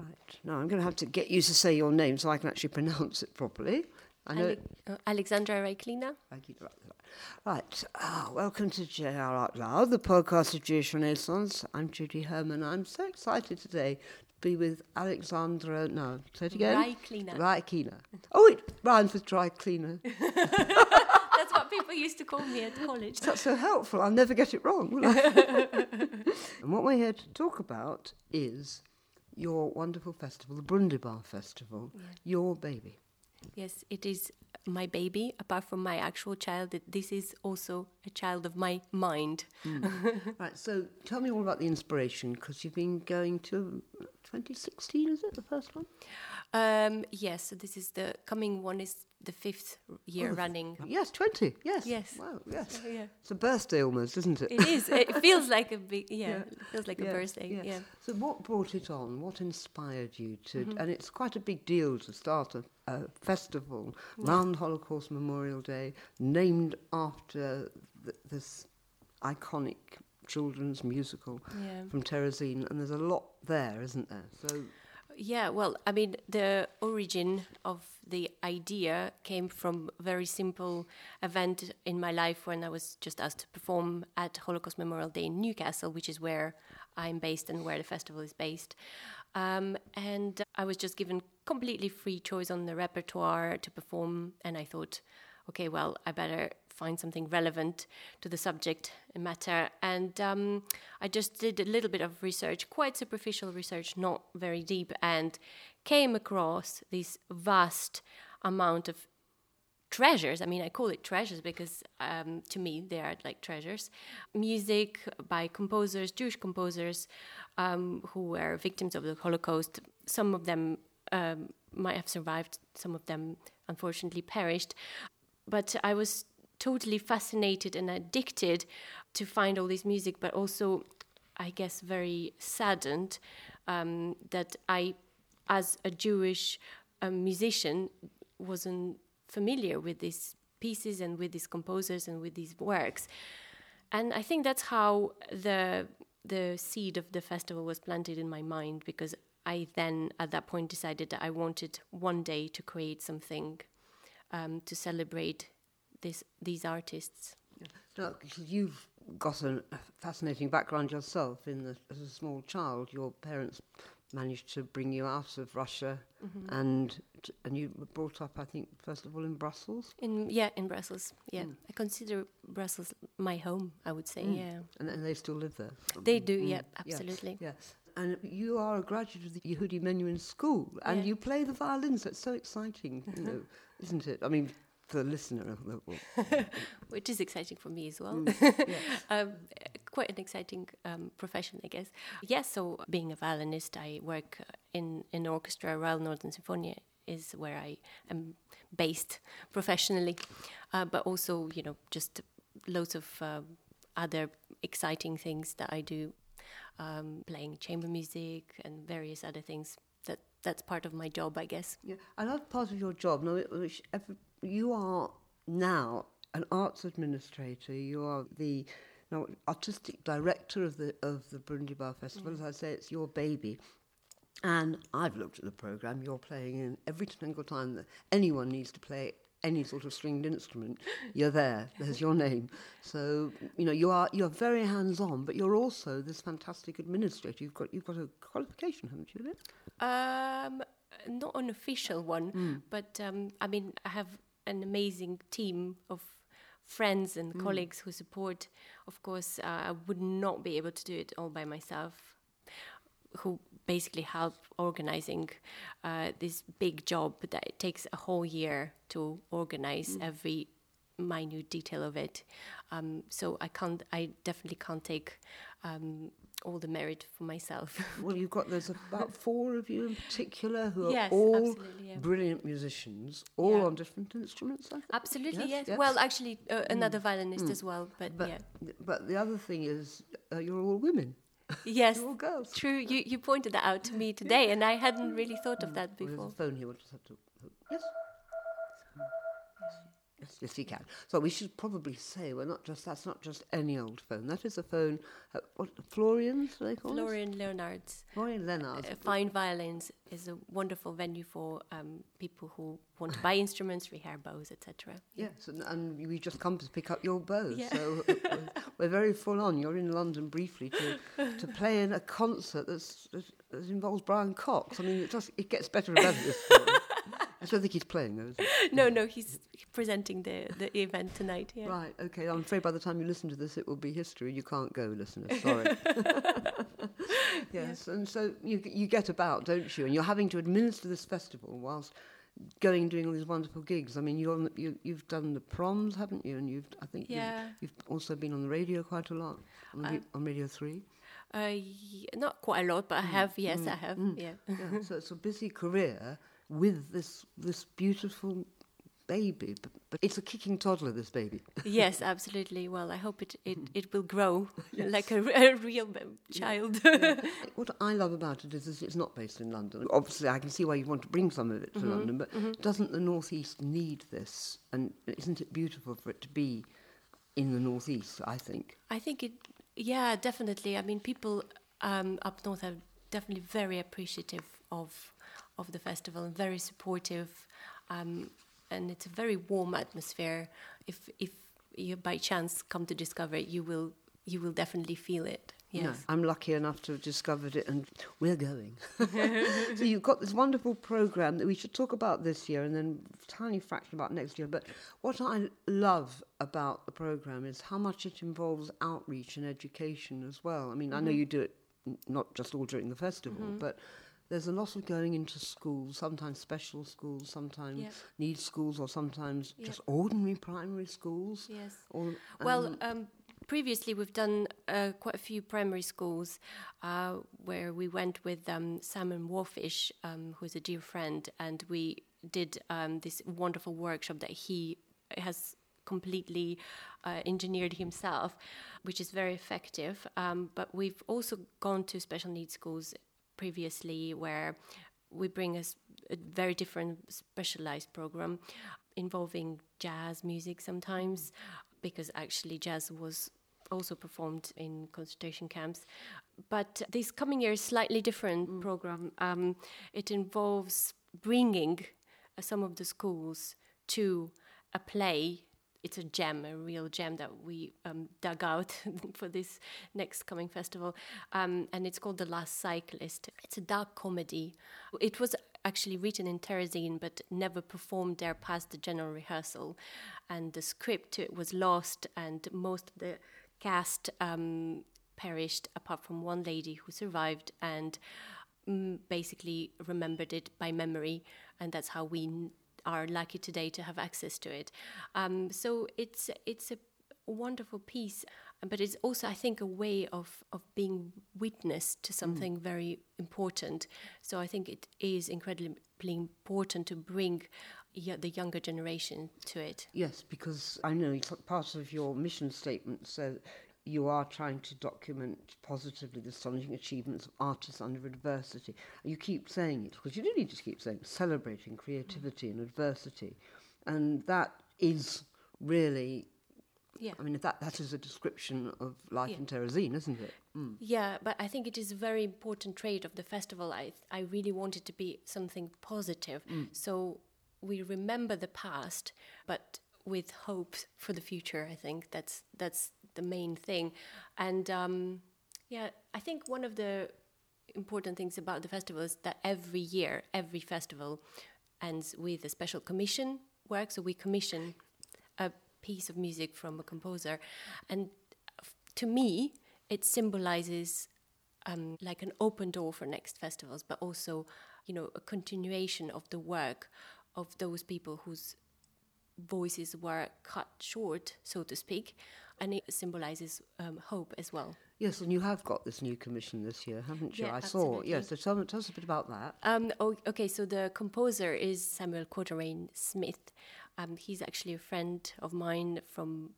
Right. Now I'm going to have to get you to say your name so I can actually pronounce it properly. I know. Ale- uh, Alexandra Raikhlina. Right. right. Ah, welcome to JR Out Loud, the podcast of Jewish Renaissance. I'm Judy Herman. I'm so excited today to be with Alexandra. No, say it again. Raikhlina. Cleaner. Oh, it rhymes with dry cleaner. That's what people used to call me at college. That's so helpful. I'll never get it wrong. will I? and what we're here to talk about is your wonderful festival, the Brundibar Festival, your baby. Yes, it is my baby. Apart from my actual child, this is also a child of my mind. Right, so tell me all about the inspiration because you've been going to 2016, is it the first one? Um, yes, so this is the coming one is the fifth year running. Yes, 20. Yes. Yes. Wow, yes. Yeah. It's a birthday almost, isn't it? It is. It feels like a big, yeah, Yeah. it feels like Yeah, a birthday. Yeah. So what brought it on? What inspired you to? Mm-hmm. And it's quite a big deal to start a, a festival round Holocaust Memorial Day, named after th- this iconic children's musical Yeah. from Terezin. And there's a lot there, isn't there? So Yeah, well, I mean, the origin of the idea came from a very simple event in my life when I was just asked to perform at Holocaust Memorial Day in Newcastle, which is where I'm based and where the festival is based. Um, and I was just given completely free choice on the repertoire to perform, and I thought, okay, well, I better find something relevant to the subject matter. And um, I just did a little bit of research, quite superficial research, not very deep, and came across this vast amount of treasures. I mean, I call it treasures because um, to me they are like treasures. Music by composers, Jewish composers um, who were victims of the Holocaust. Some of them um, might have survived, some of them unfortunately perished. But I was totally fascinated and addicted to find all this music, but also, I guess, very saddened um, that I, as a Jewish um, musician, wasn't familiar with these pieces and with these composers and with these works. And I think that's how the the seed of the festival was planted in my mind because I then at that point decided that I wanted one day to create something um, to celebrate this these artists. No, 'cause you've got a fascinating background yourself. In the, as a small child, your parents managed to bring you out of Russia, mm-hmm. and t- and you were brought up, I think, first of all in Brussels, In yeah, in Brussels. Yeah, mm. I consider Brussels my home. I would say. Mm. Yeah, and, and they still live there. they do. Mm. Yeah, Yeah, absolutely. Yeah. And you are a graduate of the Yehudi Menuhin School, and Yeah. you play the violins. That's so exciting, you uh-huh. know, isn't it? I mean, for the listener, which is exciting for me as well. Mm. um, quite an exciting um, profession, I guess. Yes, so being a violinist, I work in in orchestra. Royal Northern Sinfonia is where I am based professionally, uh, but also you know just loads of uh, other exciting things that I do, um, playing chamber music and various other things. That that's part of my job, I guess. Yeah, I love part of your job. Which ever, you are now an arts administrator. You are the now artistic director of the of the Brundibar Festival. As I say, it's your baby. And I've looked at the program. You're playing in every single time that anyone needs to play any sort of stringed instrument. You're there. There's your name. So you know you are you're very hands on, but you're also this fantastic administrator. You've got you've got a qualification, haven't you? Lynn? Um, not an official one, but um, I mean, I have an amazing team of friends and colleagues who support. Of course, uh, I would not be able to do it all by myself. Who basically help organizing uh, this big job that it takes a whole year to organize every minute detail of it. Um, so I can't. I definitely can't take um, all the merit for myself. Well, you've got there's about four of you in particular who are Yes, all yeah. brilliant musicians, all Yeah. on different instruments. Absolutely, Yes, yes. yes. Well, actually, uh, another violinist as well, but, But yeah. but the other thing is uh, you're all women. Yes, You're all girls. true. You, you pointed that out to me today, and I hadn't really thought of that Well, there's before. a phone here. We'll just have to. Yes. Yes. he can. So we should probably say we're not just that's not just any old phone. That is a phone. Uh, what Florian's do they call Florian Leonhard's. Florian Leonhard's. Uh, Fine Violins is a wonderful venue for um, people who want to buy instruments, rehair bows, etc. Yes, and, and we just come to pick up your bows. Yeah. So we're very full on. You're in London briefly to, to play in a concert that's, that, that involves Brian Cox. I mean, it just it gets better and better. This. I don't think he's playing though. He? No, no, he's presenting the, the event tonight. Yeah. Right. Okay. I'm afraid by the time you listen to this, it will be history. You can't go, listeners. Sorry. yes, and so you you get about, don't you? And you're having to administer this festival whilst going and doing all these wonderful gigs. I mean, you're on the, you you've done the proms, haven't you? And you've I think Yeah. you've, you've also been on the radio quite a lot on, Uh, on Radio Three. Uh, not quite a lot, but I have. Yes, I have. Yeah. yeah, so it's a busy career with this this beautiful baby, but, but it's a kicking toddler. This baby. yes, absolutely. Well, I hope it it, it will grow Yes. like a, a real child. What I love about it is, is it's not based in London. Obviously, I can see why you want to bring some of it to London, but doesn't the Northeast need this? And isn't it beautiful for it to be in the Northeast, I think? I think it, yeah, definitely. I mean, people um, up north are definitely very appreciative of of the festival and very supportive, um, and it's a very warm atmosphere. If if you by chance come to discover it, you will you will definitely feel it. Yes. No, I'm lucky enough to have discovered it, and we're going. so you've got this wonderful program that we should talk about this year, and then a tiny fraction about next year. But what I love about the program is how much it involves outreach and education as well. I mean, I know you do it not just all during the festival, but there's a lot of going into schools, sometimes special schools, sometimes Yep. need schools, or sometimes Yep. just ordinary primary schools. Yes. Or, Well, um, um, previously we've done uh, quite a few primary schools uh, where we went with um, Simon Wallfisch, um, who's a dear friend, and we did um, this wonderful workshop that he has completely uh, engineered himself, which is very effective. Um, but we've also gone to special needs schools previously where we bring us a very different specialized program involving jazz music sometimes because actually jazz was also performed in concentration camps. But this coming year is slightly different program. Um, it involves bringing uh, some of the schools to a play it's a gem, a real gem that we um, dug out for this next coming festival, um, and it's called The Last Cyclist. It's a dark comedy. It was actually written in Terezin, but never performed there past the general rehearsal, and the script was lost, and most of the cast um, perished, apart from one lady who survived and mm, basically remembered it by memory, and that's how we are lucky today to have access to it. Um, so it's it's a wonderful piece, but it's also I think a way of of being witness to something very important. So I think it is incredibly important to bring the younger generation to it. Yes, because I know it's part of your mission statement. So you are trying to document positively the astonishing achievements of artists under adversity. You keep saying it because you do need to keep saying celebrating creativity and adversity, and that is really. Yeah. I mean, that that is a description of life Yeah. in Terezin, isn't it? Mm. Yeah, but I think it is a very important trait of the festival. I I really want it to be something positive. So we remember the past, but with hope for the future. I think that's that's the main thing, and um, yeah, I think one of the important things about the festival is that every year, every festival ends with a special commission work. So we commission a piece of music from a composer, and to me, it symbolizes um, like an open door for next festivals, but also, you know, a continuation of the work of those people whose voices were cut short, so to speak, and it symbolizes um, hope as well. Yes, and you have got this new commission this year, haven't you? Yeah, I saw. absolutely. Yes, so tell, tell us a bit about that. Um, o- okay, so the composer is Samuel Quatermain Smith. Um, he's actually a friend of mine from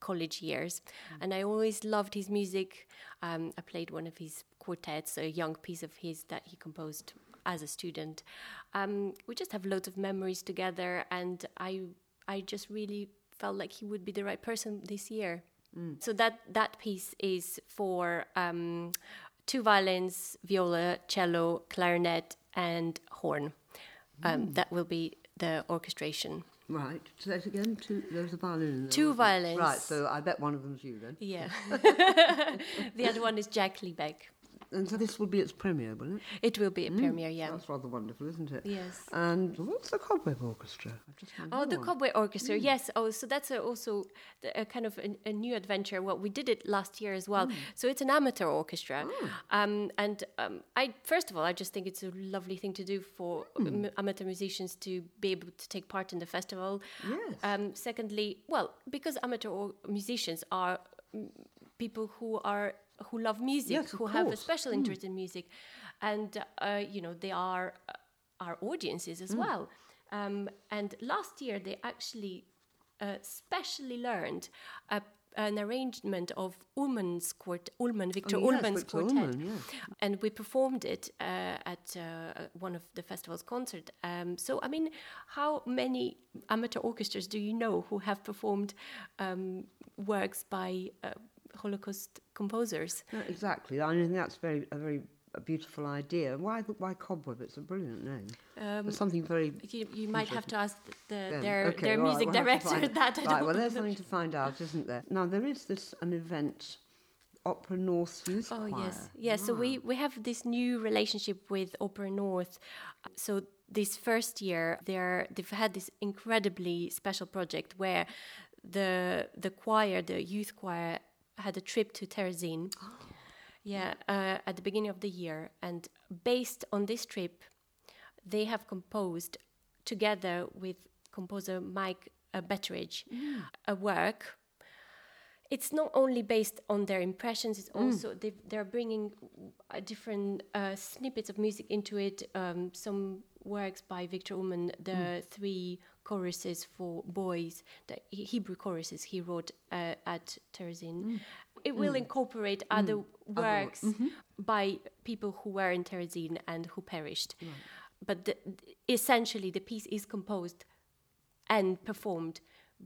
college years, and I always loved his music. Um, I played one of his quartets, a young piece of his that he composed as a student. Um, we just have loads of memories together, and I I just really felt like he would be the right person this year. So that that piece is for um, two violins, viola, cello, clarinet, and horn. Um, That will be the orchestration. Right. Say it again. Two, there's a violin in there. Two violins. Right. So I bet one of them's you then. Yeah. the other one is Jack Liebeck. And so this will be its premiere, will it? It will be a premiere, yeah. That's rather wonderful, isn't it? Yes. And what's the Cobweb Orchestra? Oh, the one. Cobweb Orchestra. Yes. Oh, so that's a, also a kind of a, a new adventure. Well, we did it last year as well. So it's an amateur orchestra, um, and um, I first of all, I just think it's a lovely thing to do for m- amateur musicians to be able to take part in the festival. Yes. Um, secondly, well, because amateur or- musicians are mm, people who are who love music, Yes, who have a special interest in music, and uh, you know they are uh, our audiences as well. Um, and last year they actually uh, specially learned a, an arrangement of Ullmann's quart- Ullmann, Victor Oh, yes, Ullmann's Victor quartet, yes. and we performed it uh, at uh, one of the festival's concert. Um, so, I mean, how many amateur orchestras do you know who have performed um, works by uh, Holocaust composers? No, exactly. I think that's very a very a beautiful idea. Why why Cobweb? It's a brilliant name. Um, something very. You, you might have to ask the, their, okay, their right, music we'll director that. Right, well, there's something to find out, isn't there? Now there is this an event, Opera North Youth Oh Choir. yes, yes. So we we have this new relationship with Opera North. So this first year, they're they've had this incredibly special project where the the choir, the youth choir, had a trip to Terezin. Yeah, uh, at the beginning of the year, and based on this trip, they have composed together with composer Mike uh, Betteridge a work. It's not only based on their impressions it's also they, they're bringing uh, different uh, snippets of music into it. Um, some works by victor ullmann the three choruses for boys the hebrew choruses he wrote uh, at terezin mm. it will mm. incorporate other mm. works mm-hmm. by people who were in terezin and who perished but the, essentially the piece is composed and performed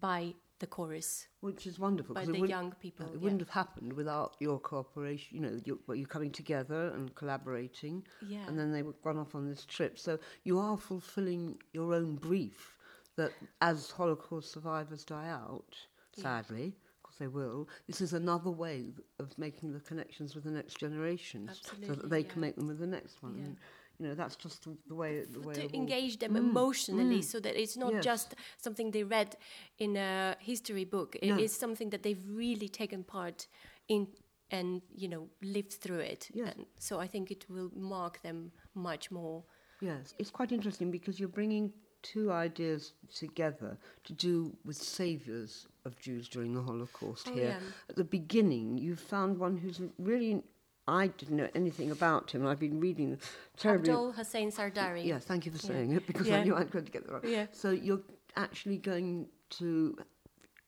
by the chorus Which is wonderful. By the young people, It yeah. wouldn't have happened without your cooperation. You know, you, well, you coming together and collaborating, Yeah. and then they were gone off on this trip. So you are fulfilling your own brief that as Holocaust survivors die out, sadly, because they will, this is another way of making the connections with the next generations, so that they yeah. can make them with the next one. Yeah. And, you know, that's just the, way the way to engage them mm. emotionally mm. so that it's not Yes. just something they read in a history book It is No. something that they've really taken part in and you know lived through it Yes. and so i think it will mark them much more Yes, it's quite interesting because you're bringing two ideas together to do with saviours of Jews during the Holocaust Oh, here. yeah. At the beginning, you found one who's really. I didn't know anything about him. I've been reading terribly. abdul hussein sardari Yeah, thank you for saying it because Yeah. I knew I'd going to get that right. Yeah. So you're actually going to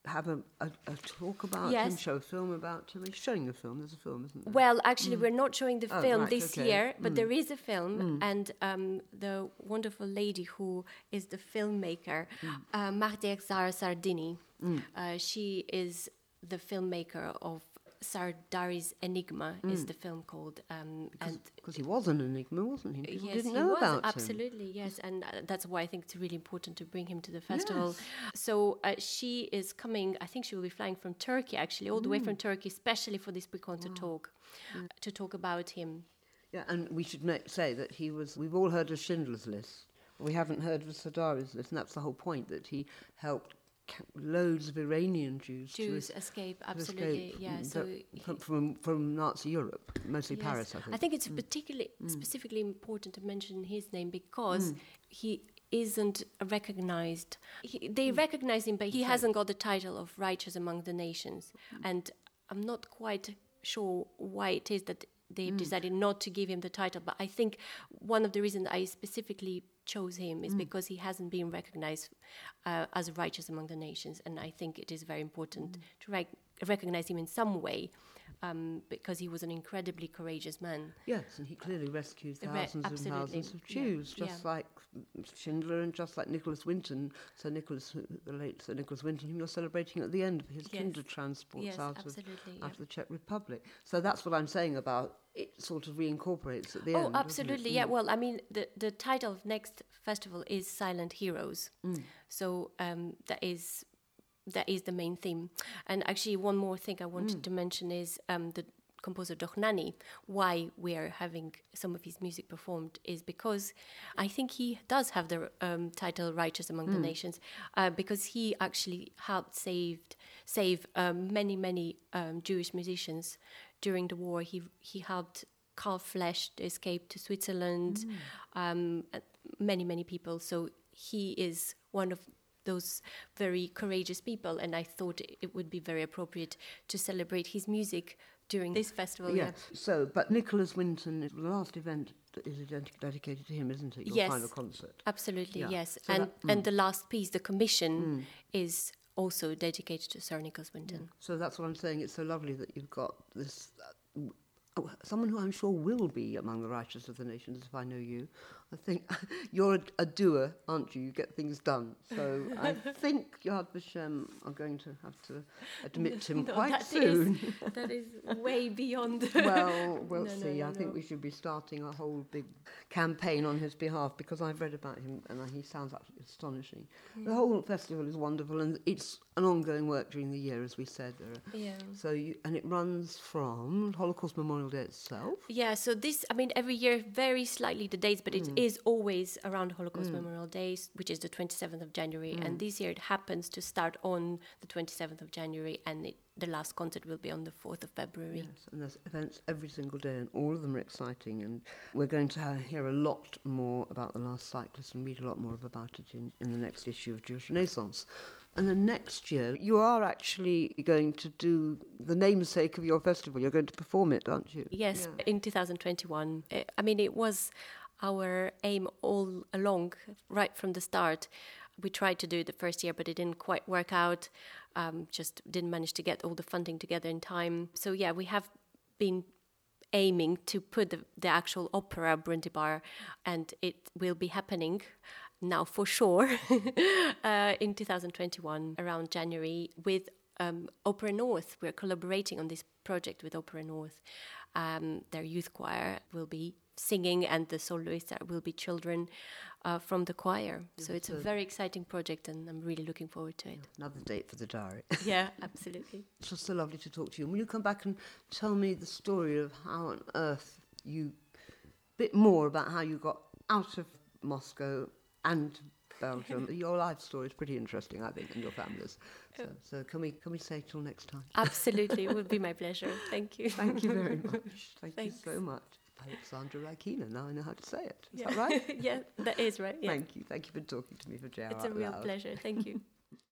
have a, a, a talk about him, Yes. show a film about him. You're showing a film. There's a film, isn't there? Well, actually, we're not showing the Oh, film right, this okay. year, but there is a film, and um, the wonderful lady who is the filmmaker, uh, Mardia Zara Sardini, uh, she is the filmmaker of Sardari's Enigma, is the film called, um, and Because he was an enigma, wasn't he? People yes, didn't he know was about him. absolutely yes, and uh, that's why I think it's really important to bring him to the festival. So uh, she is coming. I think she will be flying from Turkey, actually, all the way Mm. from Turkey, especially for this pre-concert talk, uh, to talk about him. Yeah, and we should make, say that he was. We've all heard of Schindler's List. We haven't heard of Sardari's List, and that's the whole point that he helped loads of Iranian Jews, Jews to, escape, absolutely, escape yeah. mm, So from, from from Nazi Europe, mostly yes. Paris, I think. Mm. I think it's particularly specifically important to mention his name because he isn't recognized. He, they Mm. recognize him, but he hasn't got the title of righteous among the nations. And I'm not quite sure why it is that they've Mm. decided not to give him the title. But I think one of the reasons I specifically chose him Mm. is because he hasn't been recognized uh, as righteous among the nations. And I think it is very important Mm. to rec- recognize him in some way. um, because he was an incredibly courageous man. Yes, and he clearly rescued Re- thousands and thousands of Jews, yeah. just like Schindler and just like Nicholas Winton. So Nicholas, the late Sir Nicholas Winton, whom you're celebrating at the end of his Yes. Kindertransports yes, out of yeah. out of the Czech Republic. So that's what I'm saying about it. Sort of reincorporates at the Oh, end. doesn't absolutely. Yeah. Mm. Well, I mean, the the title of next festival is Silent Heroes. Mm. So um, that is that is the main theme. And actually, one more thing I wanted Mm. to mention is um, the composer Dohnányi. Why we are having some of his music performed is because I think he does have the um, title "Righteous Among the Nations," uh, because he actually helped saved save um, many many um, Jewish musicians during the war. He he helped Carl Flesch escape to Switzerland. Um, uh, many many people. So he is one of those very courageous people, and I thought it would be very appropriate to celebrate his music during this festival. Yes. So, but Nicholas Winton, is the last event that is dedicated to him, isn't it? Your Yes. final concert. Absolutely, Yeah. yes. So and that- mm. and the last piece, the commission, is also dedicated to Sir Nicholas Winton. So that's what I'm saying. It's so lovely that you've got this. Uh, oh, someone who I'm sure will be among the righteous of the nations, if I know you. I think you're a, a doer, aren't you? You get things done. So I think Yad Vashem are going to have to admit him No, quite that is- soon. that is way beyond. well, we'll No, see. I think we should be starting a whole big campaign on his behalf because I've read about him and he sounds absolutely astonishing. The whole festival is wonderful and it's an ongoing work during the year, as we said. There yeah. so you, and it runs from Holocaust Memorial Day itself. Yeah, so this, I mean, every year very slightly the dates, but it Mm. Is always around Holocaust Memorial Days, which is the 27th of January. Mm. And this year it happens to start on the 27th of January, and it, the last concert will be on the 4th of February. Yes, and there's events every single day, and all of them are exciting. And we're going to hear a lot more about the last cyclist and read a lot more about it in, in the next issue of Jewish Renaissance. And then next year, you are actually going to do the namesake of your festival. You're going to perform it, aren't you? Yes, in 2021. Uh, I mean, it was our aim all along, right from the start. We tried to do it the first year, but it didn't quite work out. Um, just didn't manage to get all the funding together in time. So yeah, we have been aiming to put the, the actual opera Brundibar, and it will be happening now for sure uh, in 2021 around January with um, Opera North. We're collaborating on this project with Opera North. Um, their youth choir will be singing, and the soloists will be children uh, from the choir. So it's a very exciting project, and I'm really looking forward to it. Another date for the diary. Yeah, absolutely. It's just so lovely to talk to you. Will you come back and tell me the story of how on earth you, bit more about how you got out of Moscow and Belgium? your life story is pretty interesting, I think, and your family's. So, so can we can we say till next time? Absolutely, it would be my pleasure. Thank you. Thank you very much. Thank Thanks. you so much. Alexandra Rakina. Now I know how to say it. Is Yeah. that right? yeah, that is right. Yeah. Thank you. Thank you for talking to me for. It's a real Loud. pleasure. Thank you.